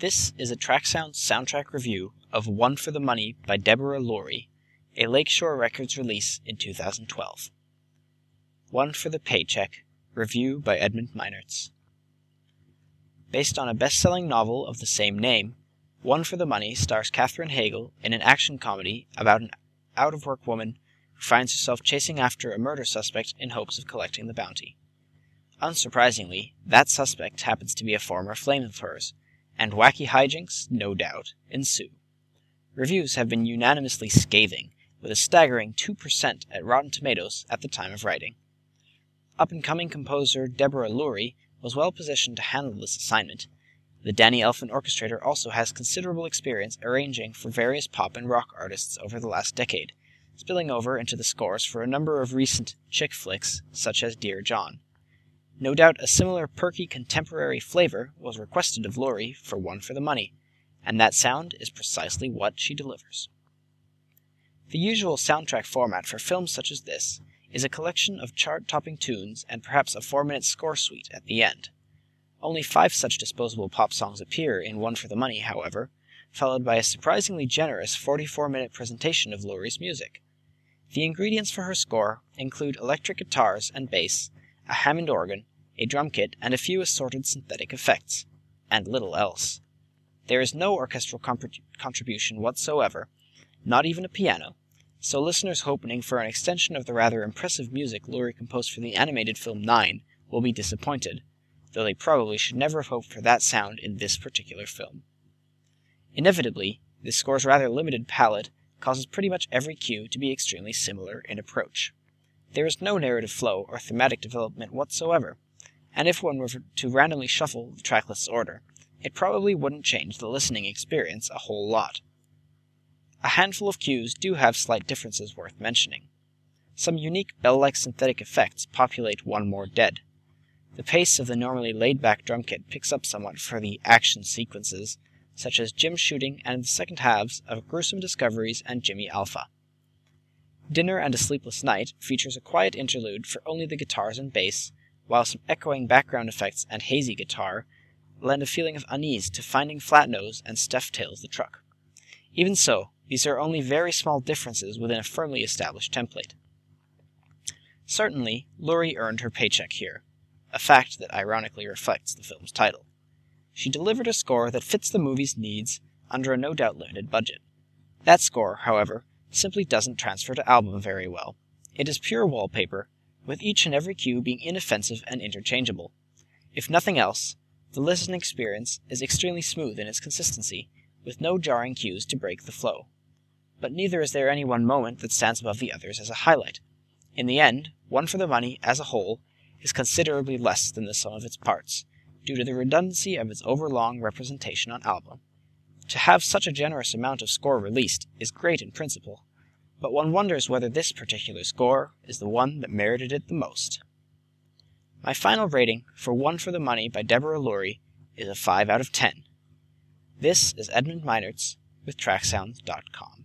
This is a Tracksounds soundtrack review of One for the Money by Deborah Lurie, a Lakeshore Records release in 2012. One for the Paycheck, review by Edmund Meinerts. Based on a best selling novel of the same name, One for the Money stars Katherine Heigl in an action comedy about an out of work woman who finds herself chasing after a murder suspect in hopes of collecting the bounty. Unsurprisingly, that suspect happens to be a former flame of hers, and wacky hijinks, no doubt, ensue. Reviews have been unanimously scathing, with a staggering 2% at Rotten Tomatoes at the time of writing. Up and coming composer Deborah Lurie was well positioned to handle this assignment. The Danny Elfman orchestrator also has considerable experience arranging for various pop and rock artists over the last decade, spilling over into the scores for a number of recent chick flicks, such as Dear John. No doubt a similar perky contemporary flavor was requested of Lurie for One for the Money, and that sound is precisely what she delivers. The usual soundtrack format for films such as this is a collection of chart topping tunes and perhaps a four minute score suite at the end. Only five such disposable pop songs appear in One for the Money, however, followed by a surprisingly generous 44 minute presentation of Lurie's music. The ingredients for her score include electric guitars and bass, a Hammond organ, a drum kit, and a few assorted synthetic effects, and little else. There is no orchestral comp- contribution whatsoever, not even a piano, so listeners hoping for an extension of the rather impressive music Lurie composed for the animated film Nine will be disappointed, though they probably should never have hoped for that sound in this particular film. Inevitably, this score's rather limited palette causes pretty much every cue to be extremely similar in approach. There is no narrative flow or thematic development whatsoever, and if one were to randomly shuffle the tracklist's order, it probably wouldn't change the listening experience a whole lot. A handful of cues do have slight differences worth mentioning. Some unique bell like synthetic effects populate One More Dead. The pace of the normally laid back drum kit picks up somewhat for the action sequences, such as Jim shooting and the second halves of Gruesome Discoveries and Jimmy Alpha. Dinner and a Sleepless Night features a quiet interlude for only the guitars and bass, while some echoing background effects and hazy guitar lend a feeling of unease to Finding Flatnose and Stuffed Tails the Truck. Even so, these are only very small differences within a firmly established template. Certainly, Lurie earned her paycheck here, a fact that ironically reflects the film's title. She delivered a score that fits the movie's needs under a no doubt limited budget. That score, however, simply doesn't transfer to album very well. It is pure wallpaper, with each and every cue being inoffensive and interchangeable. If nothing else, the listening experience is extremely smooth in its consistency, with no jarring cues to break the flow. But neither is there any one moment that stands above the others as a highlight. In the end, One for the Money, as a whole, is considerably less than the sum of its parts, due to the redundancy of its overlong representation on album. To have such a generous amount of score released is great in principle, but one wonders whether this particular score is the one that merited it the most. My final rating for One for the Money by Deborah Lurie is a 5 out of 10. This is Edmund Meinerts with Tracksounds.com.